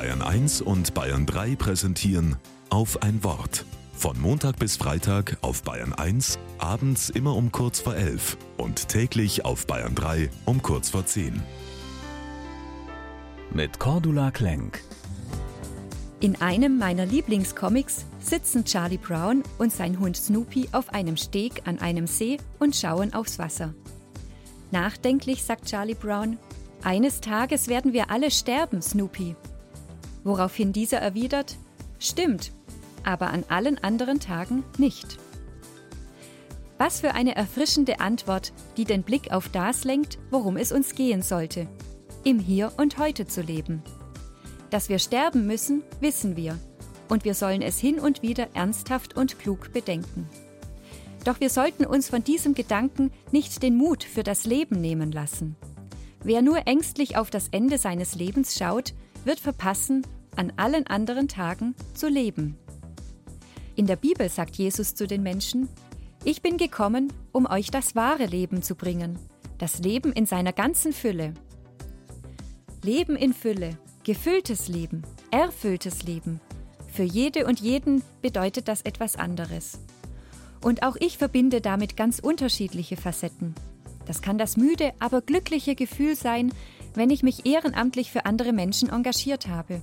Bayern 1 und Bayern 3 präsentieren auf ein Wort. Von Montag bis Freitag auf Bayern 1, abends immer um kurz vor 11 und täglich auf Bayern 3 um kurz vor 10. Mit Cordula Klenk. In einem meiner Lieblingscomics sitzen Charlie Brown und sein Hund Snoopy auf einem Steg an einem See und schauen aufs Wasser. Nachdenklich sagt Charlie Brown, eines Tages werden wir alle sterben, Snoopy. Woraufhin dieser erwidert, stimmt, aber an allen anderen Tagen nicht. Was für eine erfrischende Antwort, die den Blick auf das lenkt, worum es uns gehen sollte, im Hier und heute zu leben. Dass wir sterben müssen, wissen wir, und wir sollen es hin und wieder ernsthaft und klug bedenken. Doch wir sollten uns von diesem Gedanken nicht den Mut für das Leben nehmen lassen. Wer nur ängstlich auf das Ende seines Lebens schaut, wird verpassen, an allen anderen Tagen zu leben. In der Bibel sagt Jesus zu den Menschen, Ich bin gekommen, um euch das wahre Leben zu bringen, das Leben in seiner ganzen Fülle. Leben in Fülle, gefülltes Leben, erfülltes Leben. Für jede und jeden bedeutet das etwas anderes. Und auch ich verbinde damit ganz unterschiedliche Facetten. Das kann das müde, aber glückliche Gefühl sein, wenn ich mich ehrenamtlich für andere Menschen engagiert habe.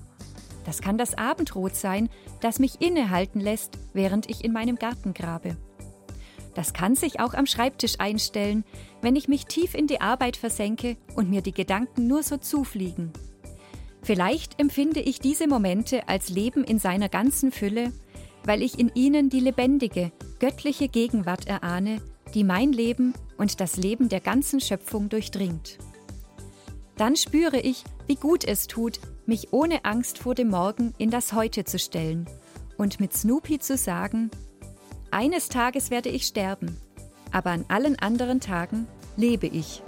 Das kann das Abendrot sein, das mich innehalten lässt, während ich in meinem Garten grabe. Das kann sich auch am Schreibtisch einstellen, wenn ich mich tief in die Arbeit versenke und mir die Gedanken nur so zufliegen. Vielleicht empfinde ich diese Momente als Leben in seiner ganzen Fülle, weil ich in ihnen die lebendige, göttliche Gegenwart erahne, die mein Leben und das Leben der ganzen Schöpfung durchdringt. Dann spüre ich, wie gut es tut, mich ohne Angst vor dem Morgen in das Heute zu stellen und mit Snoopy zu sagen, eines Tages werde ich sterben, aber an allen anderen Tagen lebe ich.